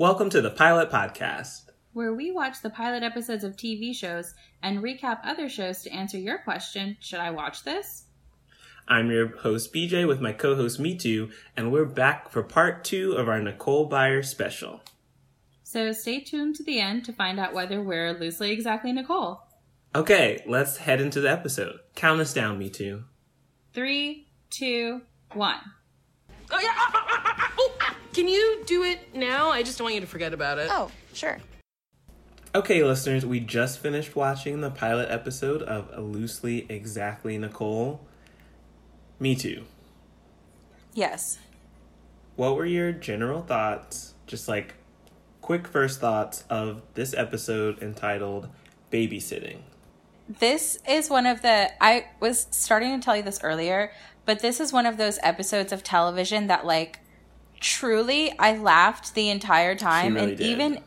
Welcome to the Pilot Podcast, where we watch the pilot episodes of TV shows and recap other shows to answer your question Should I watch this? I'm your host, BJ, with my co host, Me Too, and we're back for part two of our Nicole Byer special. So stay tuned to the end to find out whether we're loosely exactly Nicole. Okay, let's head into the episode. Count us down, Me Too. Three, two, one. Oh yeah. Ah, ah, ah, ah, oh. Can you do it now? I just don't want you to forget about it. Oh, sure. Okay, listeners, we just finished watching the pilot episode of Loosely Exactly Nicole. Me too. Yes. What were your general thoughts, just like quick first thoughts of this episode entitled Babysitting? This is one of the I was starting to tell you this earlier, but this is one of those episodes of television that like truly I laughed the entire time really and did. even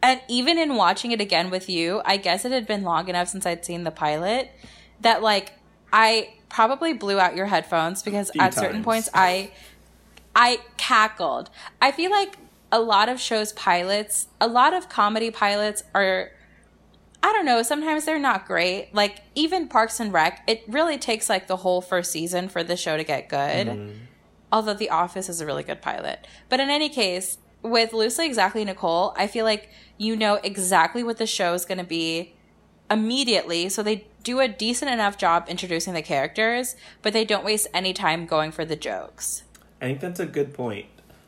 and even in watching it again with you, I guess it had been long enough since I'd seen the pilot that like I probably blew out your headphones because at certain points I I cackled. I feel like a lot of shows pilots, a lot of comedy pilots are I don't know, sometimes they're not great. Like even Parks and Rec, it really takes like the whole first season for the show to get good. Although The Office is a really good pilot. But in any case, with Loosely Exactly Nicole, I feel like you know exactly what the show is going to be immediately. So they do a decent enough job introducing the characters, but they don't waste any time going for the jokes. I think that's a good point.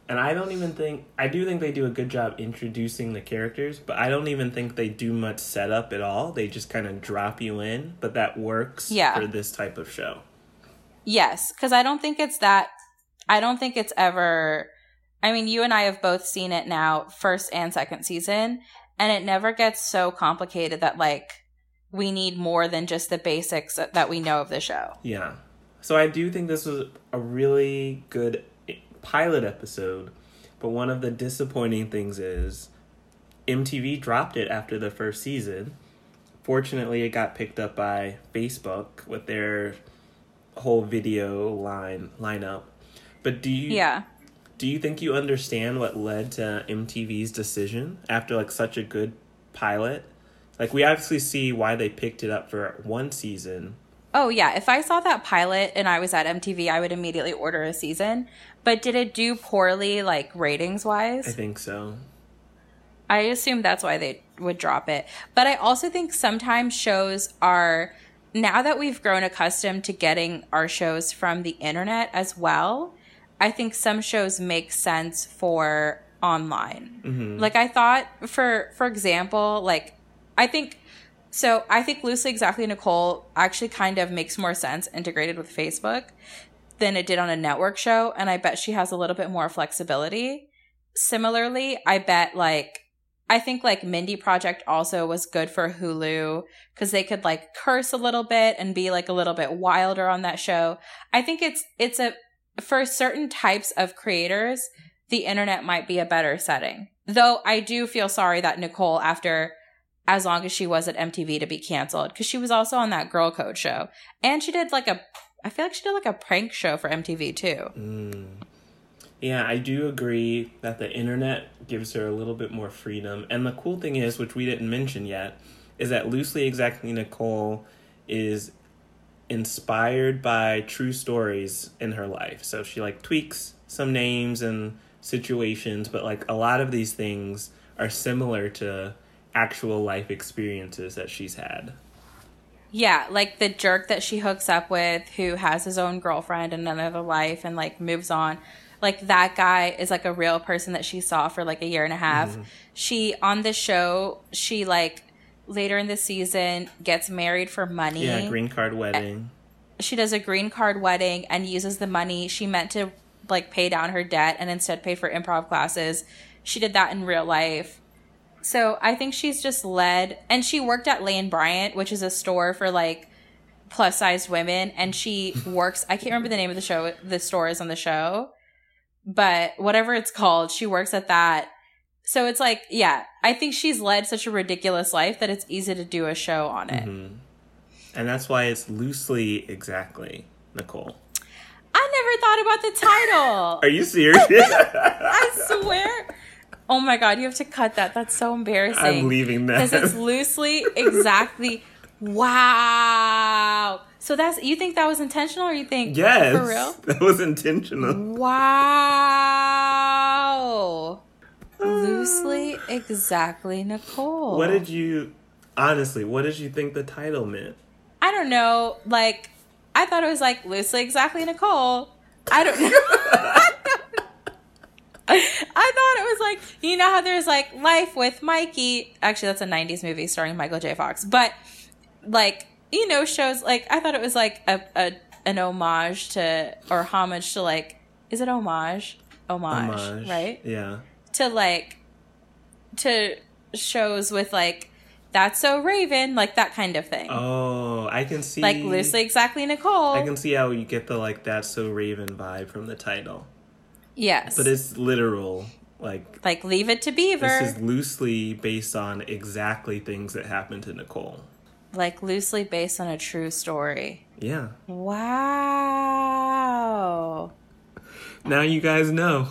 And I don't even think I do think they do a good job introducing the characters, but I don't even think they do much setup at all. They just kind of drop you in, but that works Yeah. for this type of show. Yes, because I don't think it's that. I don't think it's ever. I mean, you and I have both seen it now, first and second season, and it never gets so complicated that like we need more than just the basics that we know of the show. Yeah. So I do think this was a really good eh, pilot episode, but one of the disappointing things is MTV dropped it after the first season. Fortunately, it got picked up by Facebook with their whole video line lineup. But do you Yeah. do you think you understand what led to MTV's decision after like such a good pilot? Like we obviously see why they picked it up for one season, Oh yeah, if I saw that pilot and I was at MTV, I would immediately order a season. But did it do poorly, like ratings wise? I think so. I assume that's why they would drop it. But I also think sometimes shows are now that we've grown accustomed to getting our shows from the internet as well, I think some shows make sense for online. Mm-hmm. Like I thought for for example, like I think so I think loosely exactly Nicole actually kind of makes more sense integrated with Facebook than it did on a network show and I bet she has a little bit more flexibility. Similarly, I bet like I think like Mindy Project also was good for Hulu because they could like curse a little bit and be like a little bit wilder on that show. I think it's it's a for certain types of creators, the internet might be a better setting. Though I do feel sorry that Nicole, after as long as she was at MTV to be canceled, because she was also on that Girl Code show, and she did like a, I feel like she did like a prank show for MTV too. Mm. Yeah, I do agree that the internet gives her a little bit more freedom. And the cool thing is, which we didn't mention yet, is that Loosely Exactly Nicole is inspired by true stories in her life. So she like tweaks some names and situations, but like a lot of these things are similar to actual life experiences that she's had. Yeah, like the jerk that she hooks up with who has his own girlfriend and another life and like moves on. Like that guy is like a real person that she saw for like a year and a half. Mm-hmm. She on the show, she like later in the season gets married for money. Yeah, green card wedding. She does a green card wedding and uses the money she meant to like pay down her debt and instead paid for improv classes. She did that in real life. So I think she's just led, and she worked at Lane Bryant, which is a store for like plus sized women, and she works. I can't remember the name of the show. The store is on the show, but whatever it's called, she works at that. So it's like, yeah, I think she's led such a ridiculous life that it's easy to do a show on it. Mm-hmm. And that's why it's loosely exactly Nicole. I never thought about the title. Are you serious? I swear. Oh my god, you have to cut that. That's so embarrassing. I'm leaving that. because it's loosely exactly. Wow. So that's you think that was intentional, or you think yes, for real? that was intentional. Wow. Loosely exactly Nicole. What did you honestly? What did you think the title meant? I don't know. Like I thought it was like loosely exactly Nicole. I don't know. I thought it was like you know how there's like Life with Mikey. Actually, that's a '90s movie starring Michael J. Fox. But like you know shows like I thought it was like a, a an homage to or homage to like is it homage homage, Homage. right Yeah. To like to shows with like that's so Raven like that kind of thing Oh, I can see. like loosely exactly Nicole. I can see how you get the like that's so Raven vibe from the title, yes, but it's literal. Like like Leave It to Beaver, this is loosely based on exactly things that happened to Nicole. like loosely based on a true story. Yeah. Wow. Now you guys know,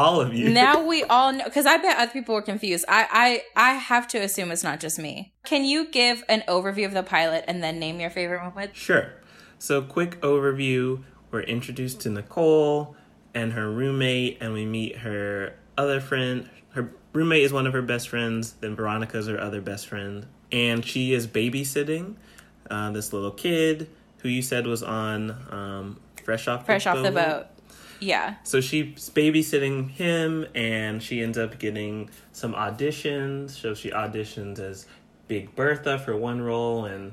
all of you. now we all know because I bet other people were confused. I, I I have to assume it's not just me. Can you give an overview of the pilot and then name your favorite moment? Sure. So, quick overview we're introduced to Nicole and her roommate, and we meet her other friend. Her roommate is one of her best friends, then Veronica's her other best friend. And she is babysitting uh, this little kid who you said was on um, Fresh Off Fresh off the boat. Yeah. So she's babysitting him, and she ends up getting some auditions. So she auditions as Big Bertha for one role, and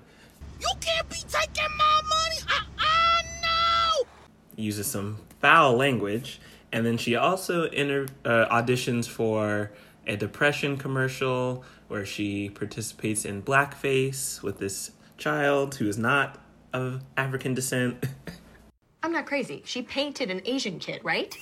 You can't be taking my money. No. uses some foul language. And then she also inter- uh, auditions for a depression commercial where she participates in blackface with this child who is not of African descent. I'm not crazy. She painted an Asian kid, right?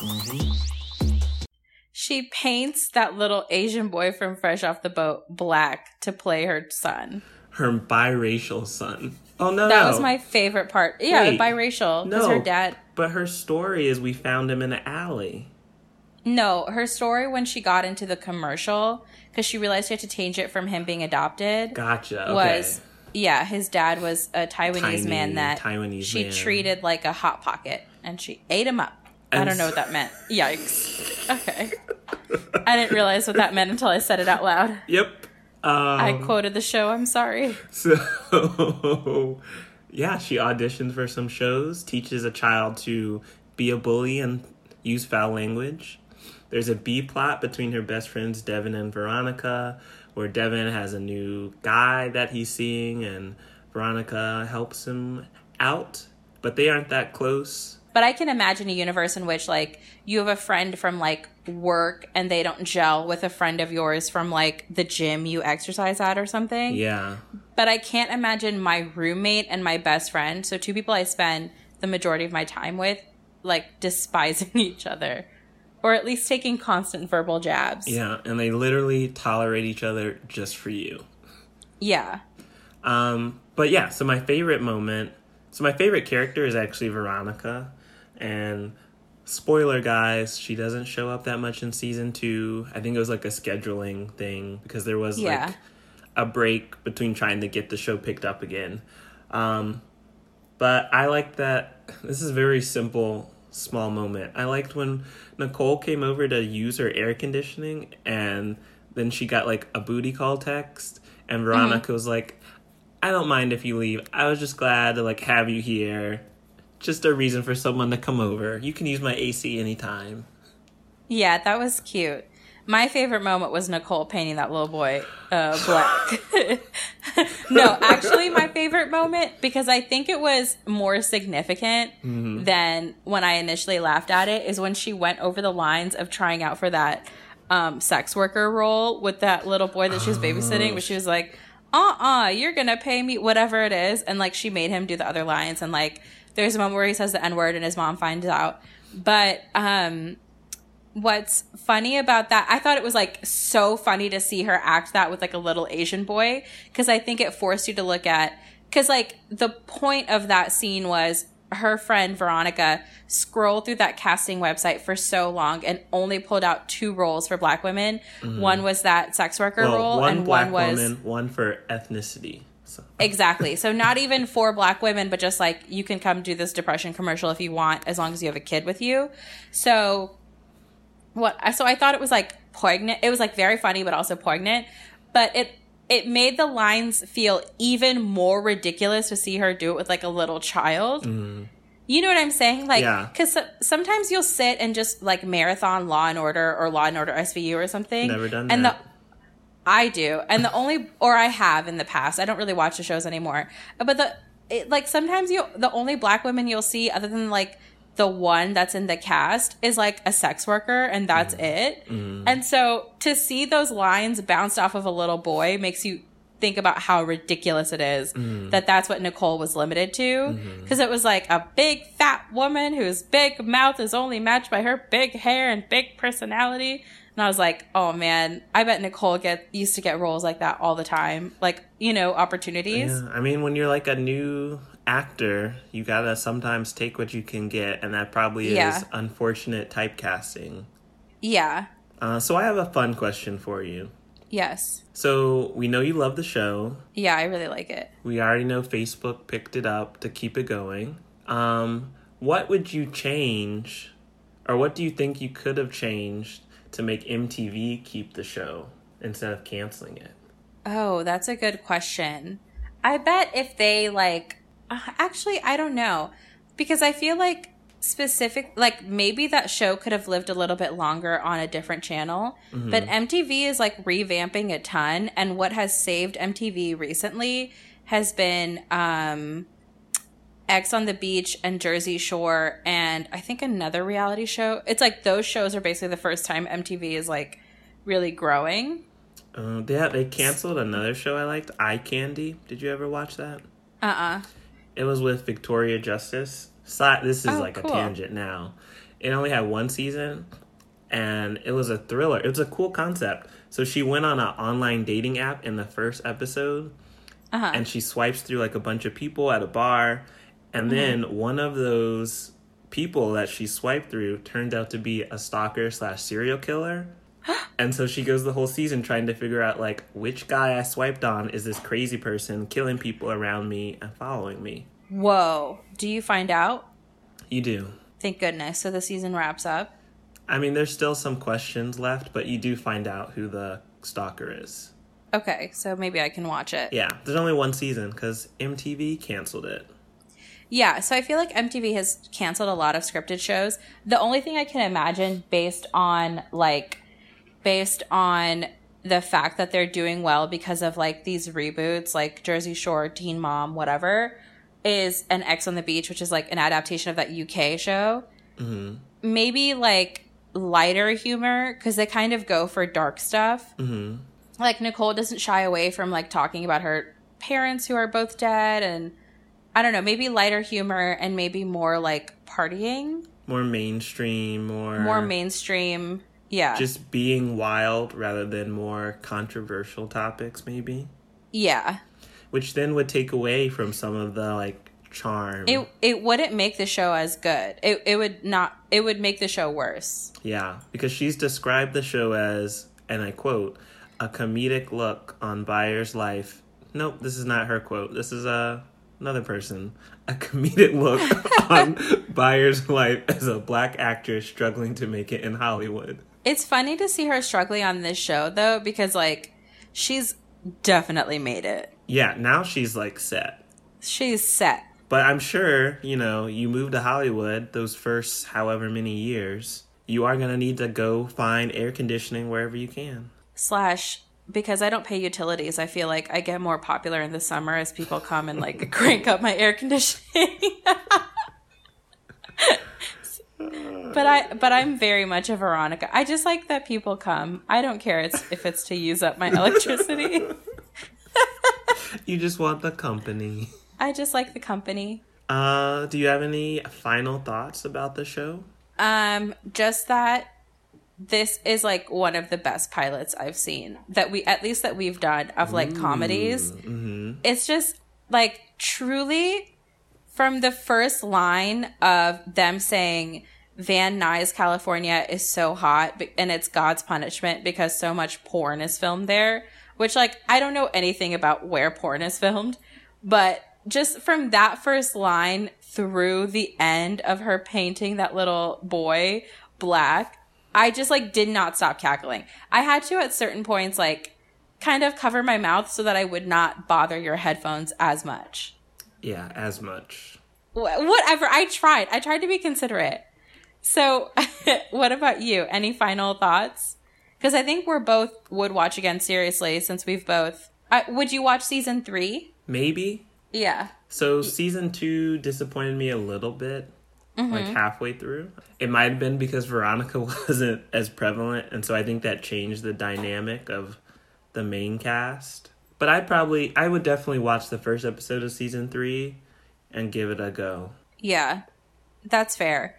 She paints that little Asian boy from Fresh Off the Boat black to play her son. Her biracial son. Oh no, That no. was my favorite part. Yeah, Wait. biracial. Because no. her dad. But her story is we found him in an alley. No, her story when she got into the commercial, because she realized she had to change it from him being adopted, Gotcha. Okay. was yeah, his dad was a Taiwanese Tiny man that Taiwanese she man. treated like a hot pocket, and she ate him up. I don't know what that meant. Yikes. Okay. I didn't realize what that meant until I said it out loud. Yep. Um, I quoted the show. I'm sorry. So, yeah, she auditions for some shows, teaches a child to be a bully and use foul language. There's a B plot between her best friends, Devin and Veronica, where Devin has a new guy that he's seeing, and Veronica helps him out, but they aren't that close. But I can imagine a universe in which like you have a friend from like work and they don't gel with a friend of yours from like the gym you exercise at or something. Yeah. But I can't imagine my roommate and my best friend, so two people I spend the majority of my time with, like despising each other. Or at least taking constant verbal jabs. Yeah, and they literally tolerate each other just for you. Yeah. Um, but yeah, so my favorite moment, so my favorite character is actually Veronica, and spoiler guys, she doesn't show up that much in season two. I think it was like a scheduling thing because there was Yeah. like a break between trying to get the show picked up again. Um, but I like that. This is very simple, small moment. I liked when Nicole came over to use her air conditioning, and then she got like a booty call text, and mm-hmm. Veronica was like, "I don't mind if you leave. I was just glad to like have you here. Just a reason for someone to come over. You can use my AC anytime." Yeah, that was cute. My favorite moment was Nicole painting that little boy uh, black. no, actually, my favorite moment, because I think it was more significant than when I initially laughed at it, is when she went over the lines of trying out for that um, sex worker role with that little boy that she was babysitting, But she was like, uh uh, you're gonna pay me whatever it is. And like she made him do the other lines. And like there's a moment where he says the N word and his mom finds out. But, um, what's funny about that i thought it was like so funny to see her act that with like a little asian boy because i think it forced you to look at because like the point of that scene was her friend Veronica scrolled through that casting website for so long and only pulled out two roles for black women. Mm-hmm. One was that sex worker. Well, role, one and one was woman, one for ethnicity. So, exactly. So not even for black women, but just like you can come do this depression commercial if you want, as long as you have a kid with you. So what? So I thought it was like poignant. It was like very funny, but also poignant. But it it made the lines feel even more ridiculous to see her do it with like a little child. Mm-hmm. You know what I'm saying? Like, Yeah. because sometimes you'll sit and just like marathon Law and Order or Law and Order SVU or something. Never done and that. the I do, and the only or I have in the past. I don't really watch the shows anymore, but the it, like sometimes you the only black women you'll see other than like the one that's in the cast is like a sex worker and that's mm-hmm. it. Mm-hmm. And so to see those lines bounced off of a little boy makes you think about how ridiculous it is mm. that that's what Nicole was limited to mm-hmm. because it was like a big fat woman whose big mouth is only matched by her big hair and big personality. And I was like, oh man, I bet Nicole get used to get roles like that all the time. Like, you know, opportunities. yeah, I mean, when you're like a new actor, you gotta sometimes take what you can get, and that probably Yeah. is unfortunate typecasting. Yeah. Uh, so I have a fun question for you. Yes. So we know you love the show. Yeah, I really like it. We already know Facebook picked it up to keep it going. Um, what would you change, or what do you think you could have changed to make MTV keep the show instead of canceling it? Oh, that's a good question. I bet if they like, actually, I don't know. Because I feel like specific, like maybe that show could have lived a little bit longer on a different channel. But MTV is like revamping a ton. And what has saved MTV recently has been, um, Ex on the Beach and Jersey Shore, and I think another reality show. It's like those shows are basically the first time MTV is like really growing. Uh, yeah, they canceled another show I liked, Eye Candy. Did you ever watch that? Uh uh It was with Victoria Justice. Si- This is Oh, like cool. a tangent now. It only had one season, and it was a thriller. It was a cool concept. So she went on an online dating app in the first episode, Uh-huh. and she swipes through like a bunch of people at a bar, and Mm-hmm. then one of those people that she swiped through turned out to be a stalker slash serial killer. And so she goes the whole season trying to figure out like which guy I swiped on is this crazy person killing people around me and following me. Whoa. Do you find out? You do. Thank goodness. So the season wraps up. I mean, there's still some questions left, but you do find out who the stalker is. Okay, so maybe I can watch it. Yeah, there's only one season because MTV canceled it. Yeah, so I feel like MTV has canceled a lot of scripted shows. The only thing I can imagine based on like based on the fact that they're doing well because of like these reboots like Jersey Shore, Teen Mom, whatever, is an Ex on the Beach, which is like an adaptation of that UK show. Maybe like lighter humor because they kind of go for dark stuff. hmm like Nicole doesn't shy away from like talking about her parents who are both dead and I don't know, maybe lighter humor and maybe more like partying, More mainstream, more more mainstream. Yeah. just being wild rather than more controversial topics, maybe. yeah. Which then would take away from some of the like charm. It it wouldn't make the show as good. It it would not it would make the show worse. Yeah, because she's described the show as, and I quote, a comedic look on Byers' life. Nope, this is not her quote. This is uh, another person. A comedic look on Byers' life as a black actress struggling to make it in Hollywood. It's funny to see her struggling on this show though because like she's definitely made it. Yeah, now she's like set. She's set. But I'm sure, you know, you move to Hollywood those first however many years, you are going to need to go find air conditioning wherever you can. slash because I don't pay utilities, I feel like I get more popular in the summer as people come and like crank up my air conditioning. but I but I'm very much a Veronica. I just like that people come. I don't care it's, if it's to use up my electricity. You just want the company. I just like the company. Uh, do you have any final thoughts about the show? Um just that this is like one of the best pilots I've seen that we at least that we've done of like comedies. It's just like truly from the first line of them saying Van Nuys, California is so hot and it's God's punishment because so much porn is filmed there, which like I don't know anything about where porn is filmed, but just from that first line through the end of her painting that little boy black, I just like did not stop cackling. I had to at certain points like kind of cover my mouth so that I would not bother your headphones as much. Yeah, as much. Wh- whatever. I tried. I tried to be considerate. So, what about you? Any final thoughts? Because I think we're both would watch again seriously since we've both. Uh, would you watch season three? Maybe. Yeah. So season two disappointed me a little bit, like halfway through. It might have been because Veronica wasn't as prevalent, and so I think that changed the dynamic of the main cast. But I probably, I would definitely watch the first episode of season three and give it a go. Yeah. That's fair.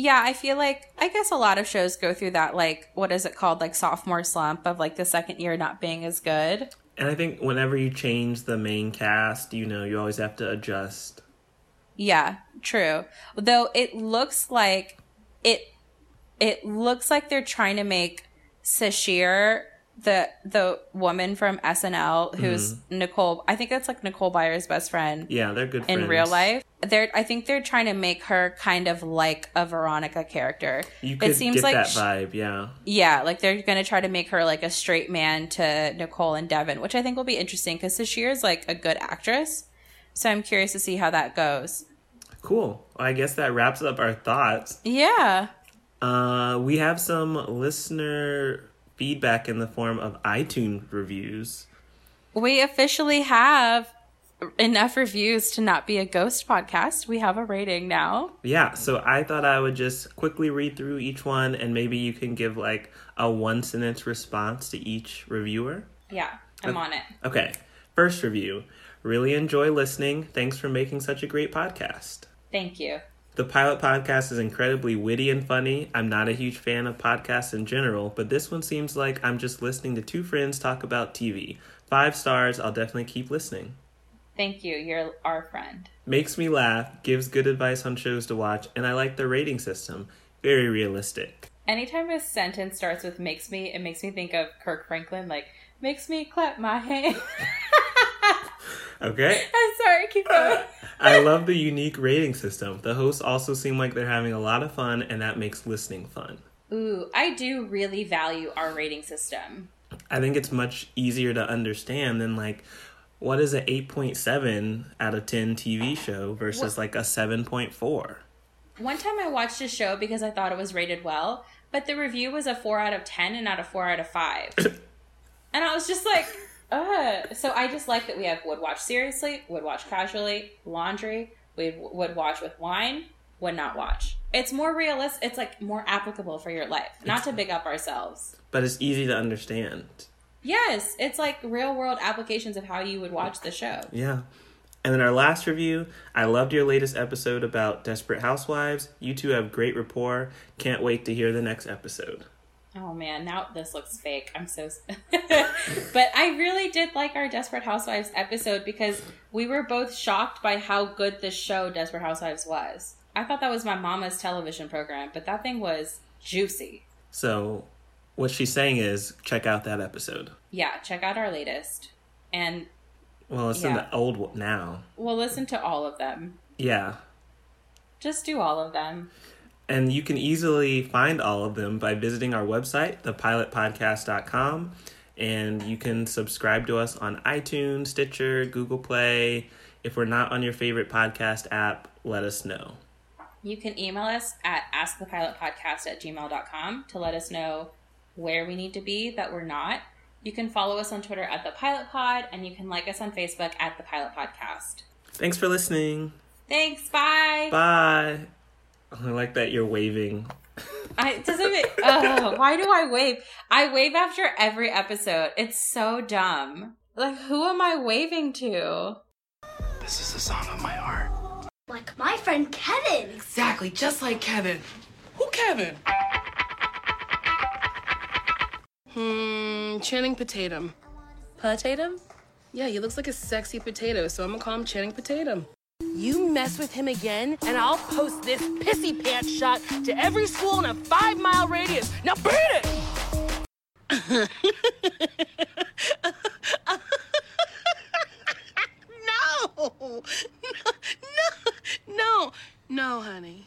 Yeah, I feel like I guess a lot of shows go through that like what is it called like sophomore slump of like the second year not being as good. And I think whenever you change the main cast, you know, you always have to adjust. Yeah, true. Though it looks like it it looks like they're trying to make Sasheer the the woman from SNL who's Nicole I think that's like Nicole Byer's best friend Yeah, they're good in friends. real life. They're I think they're trying to make her kind of like a Veronica character. You could it seems get like that sh- vibe, yeah. yeah, like they're gonna try to make her like a straight man to Nicole and Devin, which I think will be interesting because Sasheer is like a good actress. So I'm curious to see how that goes. Cool. I guess that wraps up our thoughts. Yeah. Uh, we have some listener feedback in the form of iTunes reviews. We officially have enough reviews to not be a ghost podcast. We have a rating now. Yeah, so I thought I would just quickly read through each one and maybe you can give like a one sentence response to each reviewer. Yeah, I'm on it. Okay, first review. Really enjoy listening. Thanks for making such a great podcast. Thank you. The pilot podcast is incredibly witty and funny. I'm not a huge fan of podcasts in general, but this one seems like I'm just listening to two friends talk about TV. Five stars, I'll definitely keep listening. Thank you. You're our friend. Makes me laugh, gives good advice on shows to watch, and I like the rating system. Very realistic. Anytime a sentence starts with makes me, it makes me think of Kirk Franklin, like, makes me clap my hands. Okay? I'm sorry, keep going. I love the unique rating system. The hosts also seem like they're having a lot of fun, and that makes listening fun. Ooh, I do really value our rating system. I think it's much easier to understand than like what is an 8.7 out of 10 TV show versus like a 7.4. One time I watched a show because I thought it was rated well, but the review was a 4 out of 10 and not a 4 out of 5. and I was just like, uh. So I just like that we have would watch seriously, would watch casually, laundry, we would watch with wine, would not watch. It's more realistic, it's like more applicable for your life, not to big up ourselves. But it's easy to understand. Yes, it's like real world applications of how you would watch the show. Yeah. And then our last review, I loved your latest episode about Desperate Housewives. You two have great rapport. Can't wait to hear the next episode. Oh man, now this looks fake. I'm so. but I really did like our Desperate Housewives episode because we were both shocked by how good the show Desperate Housewives was. I thought that was my mama's television program, but that thing was juicy. So, what she's saying is check out that episode. Yeah, check out our latest. And Well, in Yeah. the old now. we'll listen to all of them. Yeah. Just do all of them. And you can easily find all of them by visiting our website, thepilotpodcast.com. And you can subscribe to us on iTunes, Stitcher, Google Play. If we're not on your favorite podcast app, let us know. You can email us at askthepilotpodcast at gmail.com to let us know where we need to be that we're not. You can follow us on Twitter at the Pilot Pod, and you can like us on Facebook at the Pilot Podcast. Thanks for listening. Thanks. Bye. Bye. I like that you're waving. I doesn't make. Oh, why do I wave? I wave after every episode. It's so dumb. Like, who am I waving to? This is the song of my heart. Like my friend Kevin. Exactly, just like Kevin. Who Kevin? Hmm, Channing Potatum. Potatum? Yeah, he looks like a sexy potato, so I'm gonna call him Channing Potatum. You mess with him again, and I'll post this pissy pants shot to every school in a five mile radius. Now beat it! no, no, no, no, honey.